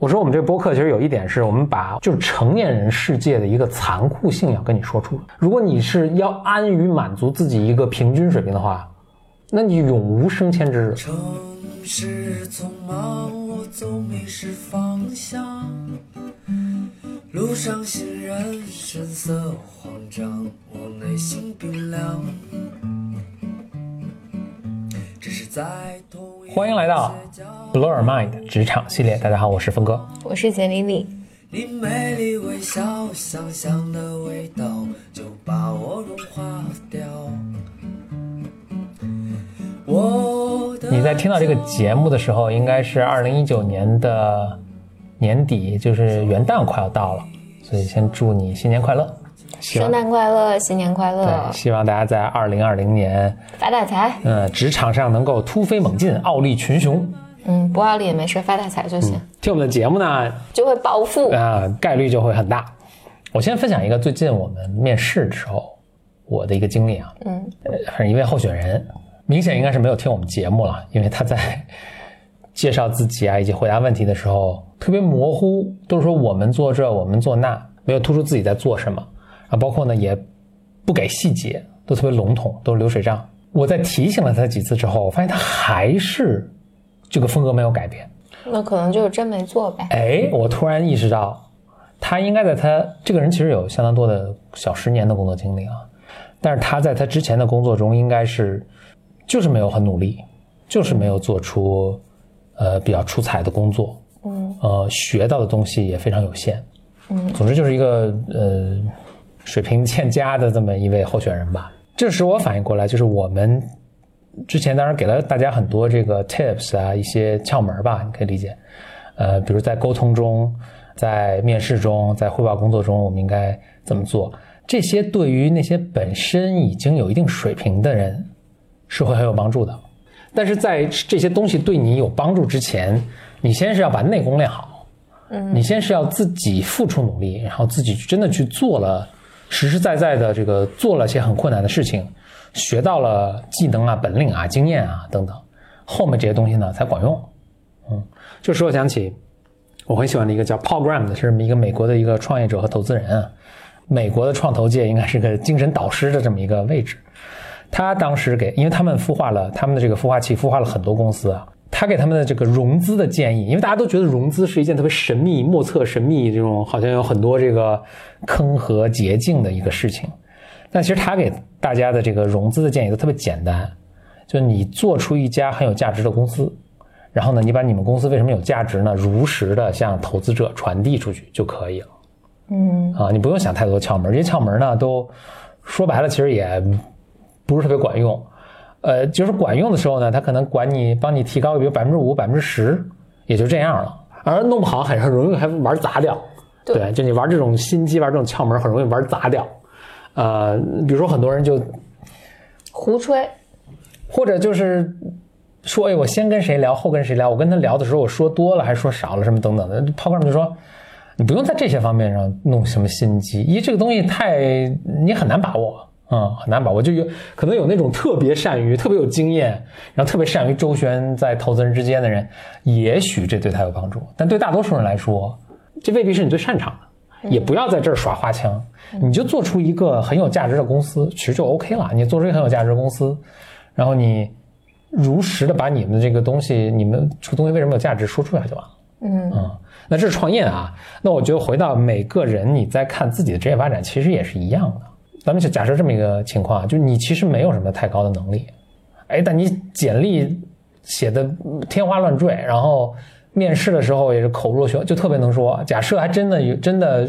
我说我们这个播客其实有一点是我们把就是成年人世界的一个残酷性要跟你说出来。如果你是要安于满足自己一个平均水平的话，那你永无升迁之日。城市匆忙，我总迷失方向。路上行人神色慌张，我内心冰凉。欢迎来到 Blow Your Mind 职场系列，大家好，我是峰哥。我是简丽丽，你美丽微笑，香香的味道就把我融化掉。我的你在听到这个节目的时候，应该是二零一九年的年底，就是元旦快要到了，所以先祝你新年快乐。圣诞快乐，新年快乐对，，希望大家在二零二零年，发大财。嗯，职场上能够突飞猛进，傲立群雄。嗯，不傲立也没事，发大财就行，听我们的节目呢，就会暴富。啊、概率就会很大。我先分享一个最近我们面试的时候我的一个经历啊，嗯，呃，一位候选人，明显应该是没有听我们节目了，因为他在介绍自己啊以及回答问题的时候特别模糊，都是说我们做这，我们做那，没有突出自己在做什么，啊，包括呢也不给细节，都特别笼统，都是流水账。我在提醒了他几次之后，我发现他还是这个风格没有改变。那可能就是真没做呗。哎，我突然意识到，他应该在他这个人其实有相当多的小十年的工作经历啊，但是他在他之前的工作中应该是就是没有很努力，就是没有做出呃比较出彩的工作，嗯，呃，学到的东西也非常有限，嗯，总之就是一个呃水平欠佳的这么一位候选人吧。这时我反应过来，就是我们之前当然给了大家很多这个 tips 啊，一些窍门吧，你可以理解。呃，比如在沟通中，在面试中，在汇报工作中，我们应该怎么做？这些对于那些本身已经有一定水平的人是会很有帮助的。但是在这些东西对你有帮助之前，你先是要把内功练好，嗯，你先是要自己付出努力，然后自己真的去做了实实在在的这个做了些很困难的事情，学到了技能啊、本领啊、经验啊等等，后面这些东西呢才管用。嗯，这使我想起我很喜欢的一个叫 Paul Graham 的，是一个美国的一个创业者和投资人啊。美国的创投界应该是个精神导师的这么一个位置。他当时给，因为他们孵化了他们的这个孵化器，孵化了很多公司啊。他给他们的这个融资的建议，因为大家都觉得融资是一件特别神秘、莫测神秘这种，好像有很多这个坑和捷径的一个事情。但其实他给大家的这个融资的建议都特别简单，就你做出一家很有价值的公司，然后呢，你把你们公司为什么有价值呢，如实的向投资者传递出去就可以了。嗯，啊，你不用想太多窍门，这些窍门呢，都说白了，其实也不是特别管用。呃，就是管用的时候呢，他可能管你帮你提高，比如百分之五、百分之十，也就这样了。而弄不好很容易还玩砸掉。对就你玩这种心机，玩这种窍门，很容易玩砸掉。呃，比如说很多人就胡吹。或者就是说，哎，我先跟谁聊，后跟谁聊。我跟他聊的时候，我说多了还是说少了，什么等等的。泡泡就说，你不用在这些方面上弄什么心机，因为这个东西太你很难把握，嗯，很难把握。就有可能有那种特别善于、特别有经验，然后特别善于周旋在投资人之间的人，也许这对他有帮助。但对大多数人来说，这未必是你最擅长的。也不要在这儿耍花枪，你就做出一个很有价值的公司，其实就 OK 了。你做出一个很有价值的公司，然后你如实的把你们的这个东西，你们这个东西为什么有价值说出来就完了。嗯嗯，那这是创业啊。那我觉得回到每个人，你在看自己的职业发展，其实也是一样的。咱们就假设这么一个情况啊，就是你其实没有什么太高的能力，哎，但你简历写的天花乱坠，然后面试的时候也是口若悬，就特别能说。假设还真的有真的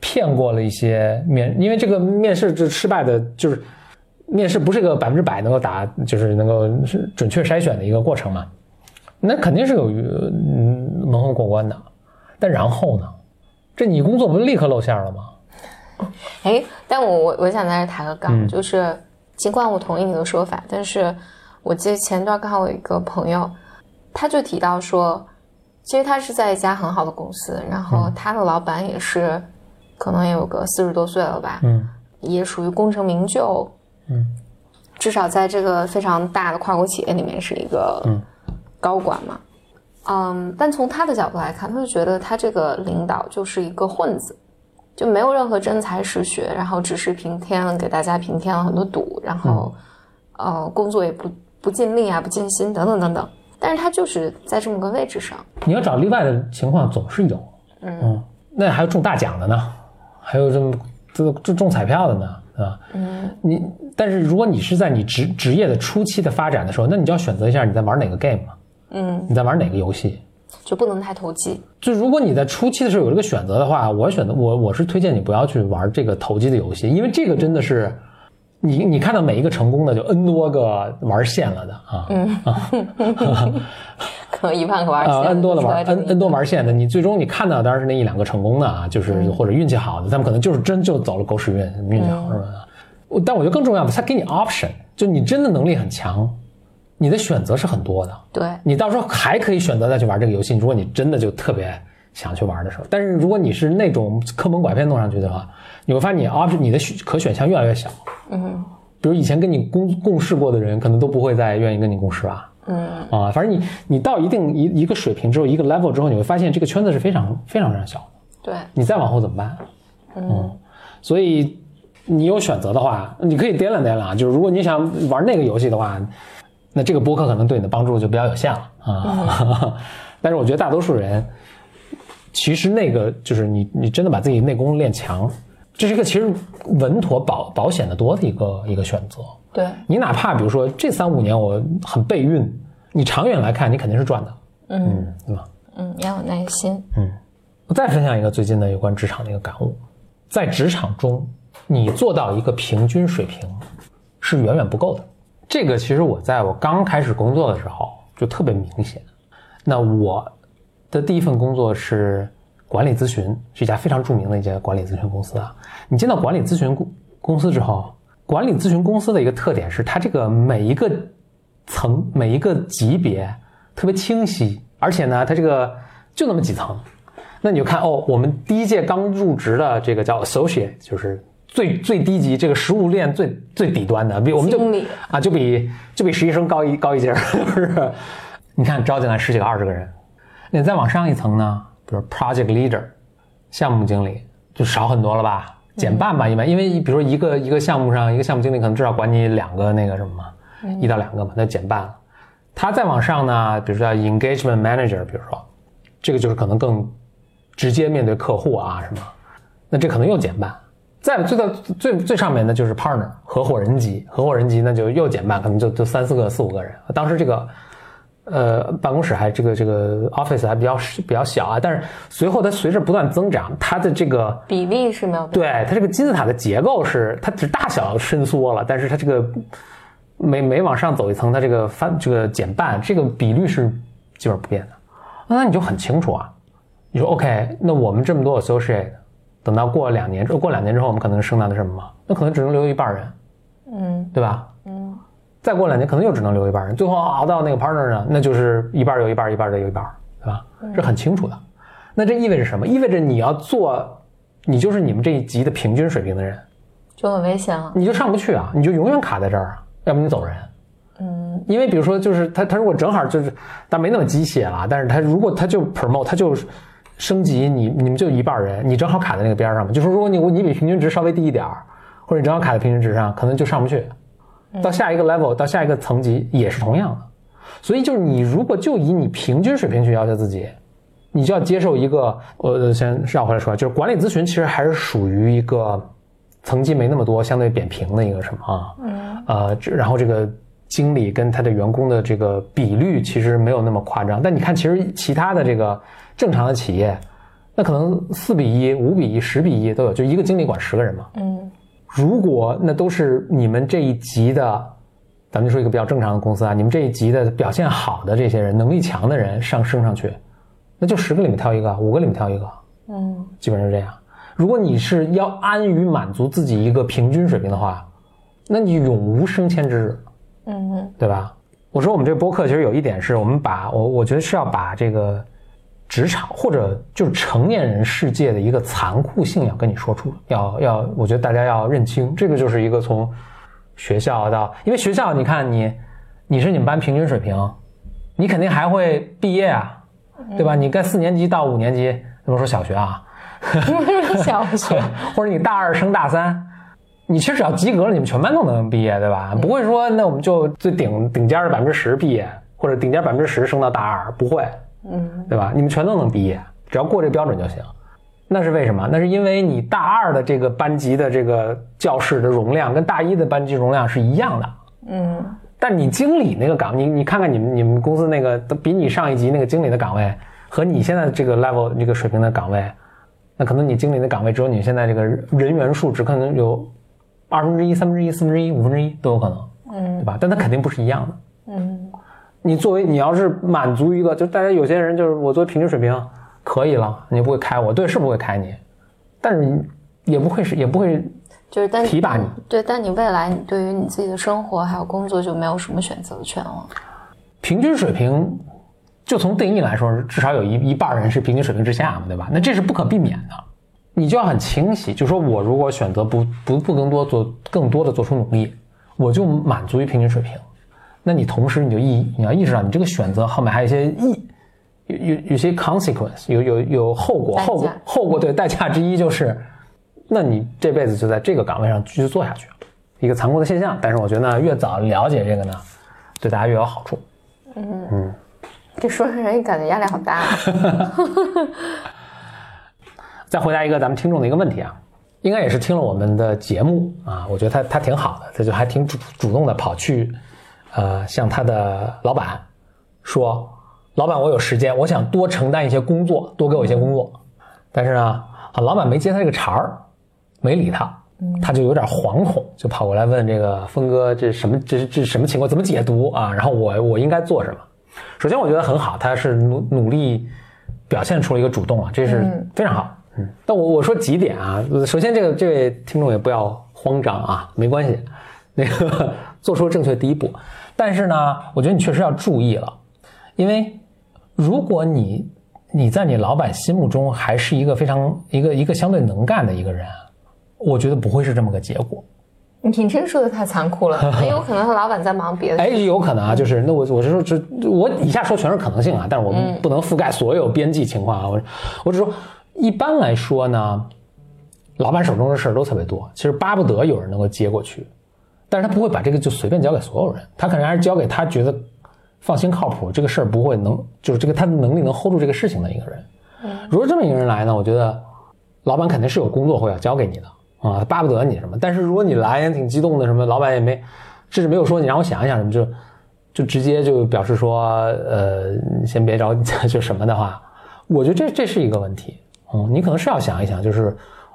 骗过了一些面，因为这个面试这失败的，就是面试不是个百分之百能够打，就是能够是准确筛选的一个过程嘛。那肯定是有嗯蒙混过关的，但然后呢？这你工作不立刻露馅了吗？哎，但我我我想在这抬个杠，嗯。就是尽管我同意你的说法，但是我记得前段刚好有一个朋友，他就提到说，其实他是在一家很好的公司，然后他的老板也是，可能也有个四十多岁了吧，嗯。也属于功成名就，嗯，至少在这个非常大的跨国企业里面是一个嗯。高管嘛。嗯，但从他的角度来看，他就觉得他这个领导就是一个混子，就没有任何真才实学，然后只是平添给大家平添了很多堵，然后，呃，工作也不不尽力啊，不尽心等等等等。但是他就是在这么个位置上，你要找例外的情况总是有，嗯，那还有中大奖的呢，还有这么这这中彩票的呢，啊，嗯，你但是如果你是在你职职业的初期的发展的时候，那你就要选择一下你在玩哪个 game 嘛。嗯，你在玩哪个游戏，就不能太投机。就如果你在初期的时候有这个选择的话，我选择我我是推荐你不要去玩这个投机的游戏，因为这个真的是，你你看到每一个成功的就 n 多个玩线了的啊，嗯啊，可能一万个玩线，n 多的玩 n n 多玩线的，你最终你看到当然是那一两个成功的啊，就是或者运气好的，他们可能就是真就走了狗屎运，运气好是吧？但我觉得更重要的，他给你 option，就你真的能力很强。你的选择是很多的，对你到时候还可以选择再去玩这个游戏。如果你真的就特别想去玩的时候，但是如果你是那种坑蒙拐骗弄上去的话，你会发现你 option 你的可选项越来越小。嗯，比如以前跟你共共事过的人，可能都不会再愿意跟你共事吧。嗯啊，反正你你到一定一一个水平之后，一个 level 之后，你会发现这个圈子是非常非常非常小的。对，你再往后怎么办？嗯，所以你有选择的话，你可以掂量掂量。就是如果你想玩那个游戏的话。那这个播客可能对你的帮助就比较有限了啊，但是我觉得大多数人，其实那个就是你你真的把自己内功练强，这是一个其实稳妥保保险的多的一个一个选择。对你哪怕比如说这三五年我很备孕，你长远来看你肯定是赚的。嗯，对吧？嗯，要有耐心。嗯，我再分享一个最近的有关职场的一个感悟，在职场中，你做到一个平均水平是远远不够的。这个其实我在我刚开始工作的时候就特别明显。那我的第一份工作是管理咨询，是一家非常著名的一家管理咨询公司啊。你进到管理咨询公公司之后，管理咨询公司的一个特点是它这个每一个层、每一个级别特别清晰，而且呢，它这个就那么几层。那你就看哦，我们第一届刚入职的这个叫 associate，就是。最最低级这个食物链最最底端的，比我们就啊就比就比实习生高一高一截是 不是？你看招进来十几个二十个人，你再往上一层呢，比如 project leader，项目经理就少很多了吧，减半吧，一般因为比如说一个一个项目上一个项目经理可能至少管你两个那个什么嘛，一到两个嘛，那减半了。他再往上呢，比如说叫 engagement manager，比如说这个就是可能更直接面对客户啊什么，那这可能又减半。再最到最最上面的就是 partner 合伙人级，合伙人级那就又减半，可能就就三四个、四五个人。当时这个，呃，办公室还这个这个 office 还比较比较小啊。但是随后它随着不断增长，它的这个比例是没有对它这个金字塔的结构是它只大小伸缩了，但是它这个每每往上走一层，它这个翻这个减半，这个比率是基本不变的。那你就很清楚啊，你说 OK，那我们这么多 associate。等到过两年之后，过两年之后，我们可能剩下的什么吗？那可能只能留一半人，嗯，对吧？嗯，再过两年，可能又只能留一半人，最后熬到那个 partner 呢，那就是一半有一半，一半的有一半，对吧？是很清楚的。那这意味着什么？意味着你要做，你就是你们这一级的平均水平的人，就很危险了。你就上不去啊，你就永远卡在这儿啊，要不你走人。嗯，因为比如说，就是他他如果正好就是，但没那么机械了，但是他如果他就 promote，他就。升级你你们就一半人，你正好卡在那个边上嘛。就是如果你你比平均值稍微低一点儿，或者你正好卡在平均值上，可能就上不去。到下一个 level，到下一个层级也是同样的。所以就是你如果就以你平均水平去要求自己，你就要接受一个，我先绕回来说，就是管理咨询其实还是属于一个层级没那么多、相对扁平的一个什么啊？嗯。呃，然后这个经理跟他的员工的这个比率其实没有那么夸张。但你看，其实其他的这个。正常的企业，那可能四比一、五比一、十比一都有，就一个经理管十个人嘛。嗯，如果那都是你们这一级的，咱们就说一个比较正常的公司啊，你们这一级的表现好的这些人，能力强的人上升上去，那就十个里面挑一个，五个里面挑一个。嗯，基本上是这样。如果你是要安于满足自己一个平均水平的话，那你永无升迁之日。嗯，对吧？我说我们这个播客其实有一点是我们把我我觉得是要把这个。职场或者就是成年人世界的一个残酷性要跟你说出，要要，我觉得大家要认清，这个就是一个从学校到，因为学校你看你，你是你们班平均水平，你肯定还会毕业啊，对吧？你该四年级到五年级，怎么说小学啊？小学 或者你大二升大三，你其实只要及格了，你们全班都能毕业，对吧？不会说那我们就最顶顶尖的百分之十毕业，或者顶尖百分之十升到大二，不会，嗯，对吧？你们全都能毕业，只要过这个标准就行。那是为什么？那是因为你大二的这个班级的这个教室的容量跟大一的班级容量是一样的，嗯。但你经理那个岗，你你看看你们你们公司那个比你上一级那个经理的岗位和你现在这个 level 这个水平的岗位。那可能你经理的岗位只有你现在这个人员数只可能有二分之一、三分之一、四分之一、五分之一都有可能，嗯，对吧？但它肯定不是一样的，嗯。你作为你要是满足一个，就大家有些人就是我作为平均水平可以了，你不会开我，对，是不会开你，但是也不会是也不会就是但提拔你，对，但你未来你对于你自己的生活还有工作就没有什么选择权了。平均水平。就从定义来说，至少有一一半人是平均水平之下嘛，对吧？那这是不可避免的，你就要很清晰，就说我如果选择不不不更多做更多的做出努力，我就满足于平均水平。那你同时你就意你要意识到，你这个选择后面还有一些意有有有些 consequence，有有有后果，后果后果对代价之一就是，那你这辈子就在这个岗位上继续做下去，一个残酷的现象。但是我觉得呢，越早了解这个呢，对大家越有好处。嗯嗯。这说的人感觉压力好大。再回答一个咱们听众的一个问题啊，应该也是听了我们的节目啊，我觉得他他挺好的，他就还挺主主动的跑去，呃，向他的老板说，老板我有时间，我想多承担一些工作，多给我一些工作。但是呢，啊，老板没接他这个茬儿，没理他，他就有点惶恐，就跑过来问这个峰哥，这什么这是这什么情况，怎么解读啊？然后我我应该做什么？首先，我觉得很好，他是努努力表现出了一个主动啊，这是非常好。嗯，但我我说几点啊，首先，这个这位听众也不要慌张啊，没关系，那个 做出了正确第一步。但是呢，我觉得你确实要注意了，因为如果你你在你老板心目中还是一个非常一个一个相对能干的一个人，我觉得不会是这么个结果。你这说的太残酷了，很有可能他老板在忙别的。哎，有可能啊，就是那我我是说，这我以下说全是可能性啊，但是我们不能覆盖所有边际情况啊。我我只说，一般来说呢，老板手中的事儿都特别多，其实巴不得有人能够接过去，但是他不会把这个就随便交给所有人，他可能还是交给他觉得放心靠谱，这个事儿不会能就是这个他的能力能 hold 住这个事情的一个人。如果这么一个人来呢，我觉得老板肯定是有工作会要交给你的。啊，巴不得你什么？但是如果你来也挺激动的，什么老板也没，甚至没有说你让我想一想什么，就就直接就表示说，呃，先别着急，就什么的话，我觉得这这是一个问题。嗯，你可能是要想一想，就是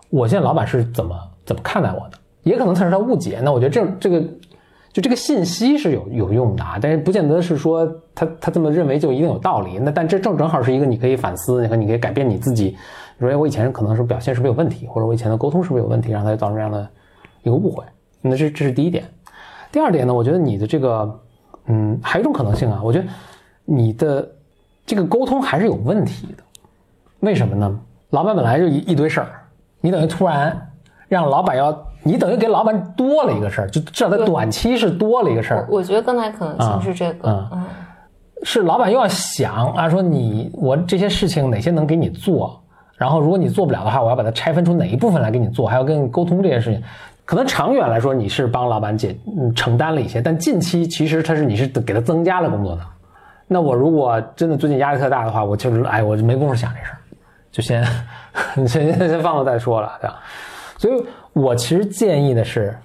我现在老板是怎么怎么看待我的，也可能他是他误解。那我觉得这这个就这个信息是有有用的啊，但是不见得是说他他这么认为就一定有道理。那但这正正好是一个你可以反思，你看你可以改变你自己。你说哎，我以前可能是表现是不是有问题，或者我以前的沟通是不是有问题，让他造成这样的一个误会。那这这是第一点。第二点呢，我觉得你的这个，嗯，还有一种可能性啊，我觉得你的这个沟通还是有问题的。为什么呢？老板本来就一一堆事儿，你等于突然让老板要，你等于给老板多了一个事儿，就至少在短期是多了一个事儿。我觉得刚才可能性是这个，嗯，是老板又要想啊，说你我这些事情哪些能给你做。然后，如果你做不了的话，我要把它拆分出哪一部分来给你做，还要跟你沟通这件事情。可能长远来说，你是帮老板解嗯承担了一些，但近期其实他是你是给他增加了工作的。那我如果真的最近压力特大的话，我就是哎，我就没工夫想这事儿，就先 先先放了再说了，对吧？所以我其实建议的是，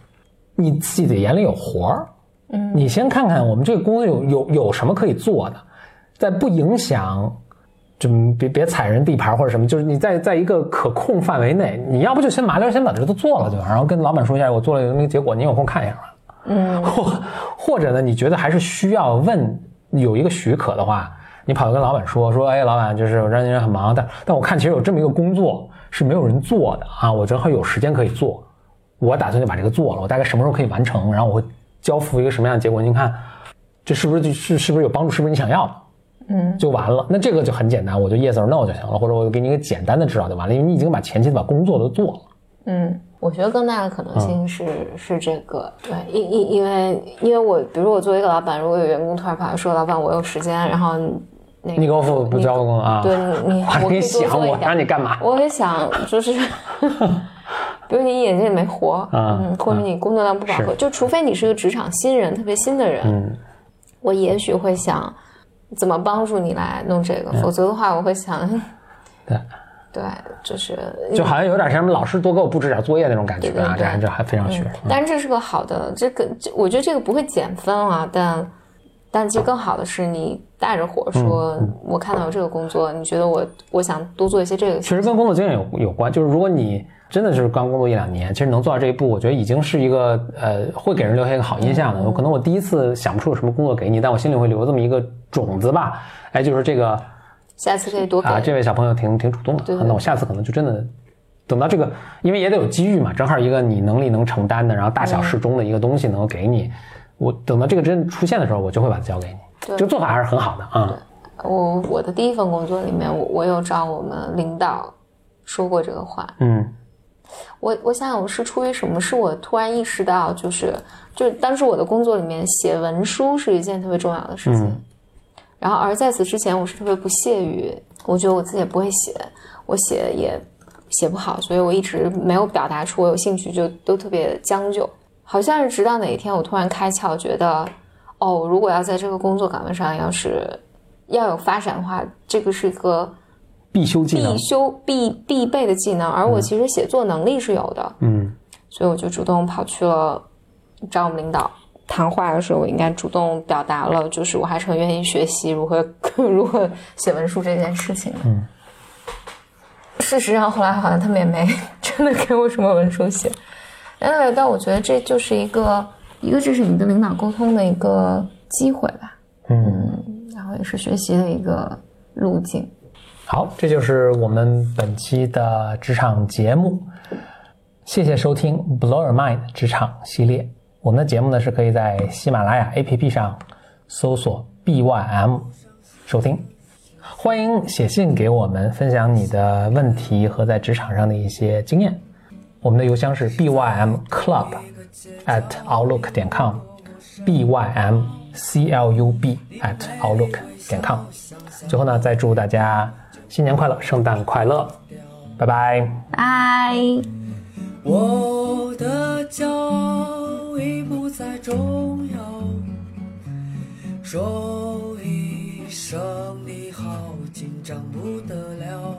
你自己的眼里有活儿，嗯，你先看看我们这个公司有有有什么可以做的，在不影响。就别别踩人地盘或者什么，就是你在在一个可控范围内，你要不就先麻溜，先把这都做了，对吧？然后跟老板说一下，我做了那个结果，你有空看一下吧。嗯，或或者呢，你觉得还是需要问有一个许可的话，你跑去跟老板说说，哎，老板，就是我这人很忙，但但我看其实有这么一个工作是没有人做的啊，我正好有时间可以做，我打算就把这个做了，我大概什么时候可以完成？然后我会交付一个什么样的结果？您看，这是不是就是是不是有帮助？是不是你想要的？嗯，就完了。那这个就很简单，我就 yes or no 就行了，或者我给你一个简单的指导就完了，因为你已经把前期把工作都做了。嗯，我觉得更大的可能性是是这个，对，因因因为因为我，比如我作为一个老板，如果有员工突然跑来说，老板我有时间，然后那你给我付不交工啊？对你你我 还我可以多想我让你干嘛？我也想就是，比如你眼睛也没活，啊嗯，或者你工作量不饱和，就除非你是个职场新人，特别新的人，嗯，我也许会想怎么帮助你来弄这个，否则的话，我会想，对，对，就是就好像有点像什么老师多给我布置点作业那种感觉啊，对对对这这还非常学。嗯但是这是个好的，这个这我觉得这个不会减分啊，但但其实更好的是你带着火说，嗯我看到有这个工作，你觉得我我想多做一些这个，其实跟工作经验有有关，就是如果你真的是刚工作一两年，其实能做到这一步，我觉得已经是一个呃会给人留下一个好印象的。嗯可能我第一次想不出有什么工作给你，但我心里会留这么一个种子吧。哎，就是这个下次可以多给。啊，这位小朋友挺挺主动的，那我下次可能就真的等到这个，因为也得有机遇嘛，正好一个你能力能承担的，然后大小适中的一个东西能够给你。我等到这个真出现的时候，我就会把它交给你。对这个做法还是很好的啊。我我的第一份工作里面，我我有找我们领导说过这个话。嗯我我想想，我是出于什么？是我突然意识到，就是就是当时我的工作里面写文书是一件特别重要的事情。嗯然后而在此之前，我是特别不屑于，我觉得我自己也不会写，我写也写不好，所以我一直没有表达出我有兴趣，就都特别将就。好像是直到哪一天，我突然开窍，觉得哦，如果要在这个工作岗位上，要是要有发展的话，这个是一个必修技能。必。修必必备的技能，而我其实写作能力是有的，嗯。所以我就主动跑去了找我们领导。谈话的时候，我应该主动表达了，就是我还是很愿意学习如何 如何写文书这件事情的。嗯，事实上后来好像他们也没 真的给我什么文书写，但但我觉得这就是一个一个这是你跟领导沟通的一个机会吧，嗯。然后也是学习的一个路径。好，这就是我们本期的职场节目。谢谢收听《Blow Your Mind》职场系列。我们的节目呢是可以在喜马拉雅 APP 上搜索 BYM 收听。欢迎写信给我们，分享你的问题和在职场上的一些经验。我们的邮箱是 bym club at outlook 点 com，bym c l u b at outlook 点 com。最后呢，再祝大家新年快乐，圣诞快乐，拜拜。拜。我的骄傲已不再重要，说一声你好，紧张不得了。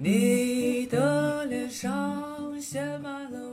你的脸上写满了